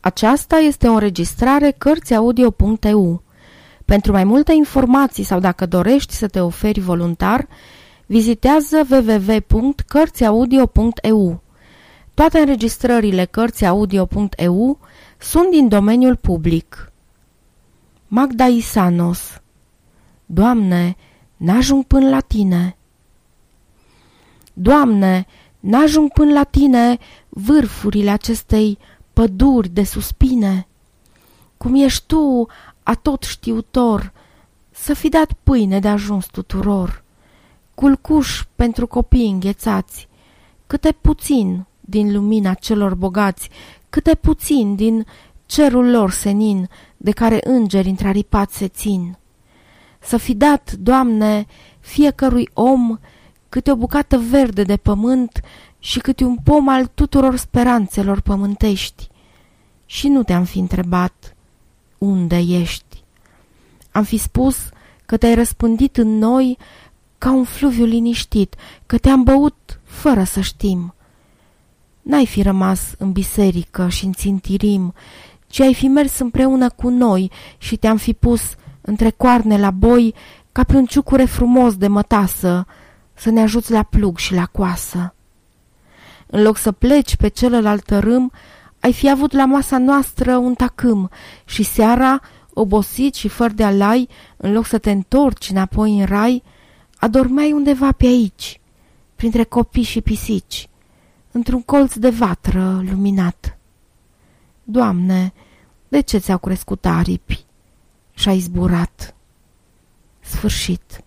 Aceasta este o înregistrare Cărțiaudio.eu. Pentru mai multe informații sau dacă dorești să te oferi voluntar, vizitează www.cărțiaudio.eu. Toate înregistrările Cărțiaudio.eu sunt din domeniul public. Magda Isanos Doamne, n-ajung până la tine. Doamne, n-ajung până la tine vârfurile acestei păduri de suspine. Cum ești tu, a tot știutor, să fi dat pâine de ajuns tuturor. Culcuș pentru copii înghețați, câte puțin din lumina celor bogați, câte puțin din cerul lor senin, de care îngeri întraripați se țin. Să fi dat, Doamne, fiecărui om câte o bucată verde de pământ și câte un pom al tuturor speranțelor pământești. Și nu te-am fi întrebat unde ești. Am fi spus că te-ai răspândit în noi ca un fluviu liniștit, că te-am băut fără să știm. N-ai fi rămas în biserică și în țintirim, ci ai fi mers împreună cu noi și te-am fi pus între coarne la boi ca pe un ciucure frumos de mătasă, să ne ajuți la plug și la coasă. În loc să pleci pe celălalt râm, ai fi avut la masa noastră un tacâm și seara, obosit și fără de alai, în loc să te întorci înapoi în rai, adormeai undeva pe aici, printre copii și pisici, într-un colț de vatră luminat. Doamne, de ce ți-au crescut aripi și ai zburat? Sfârșit.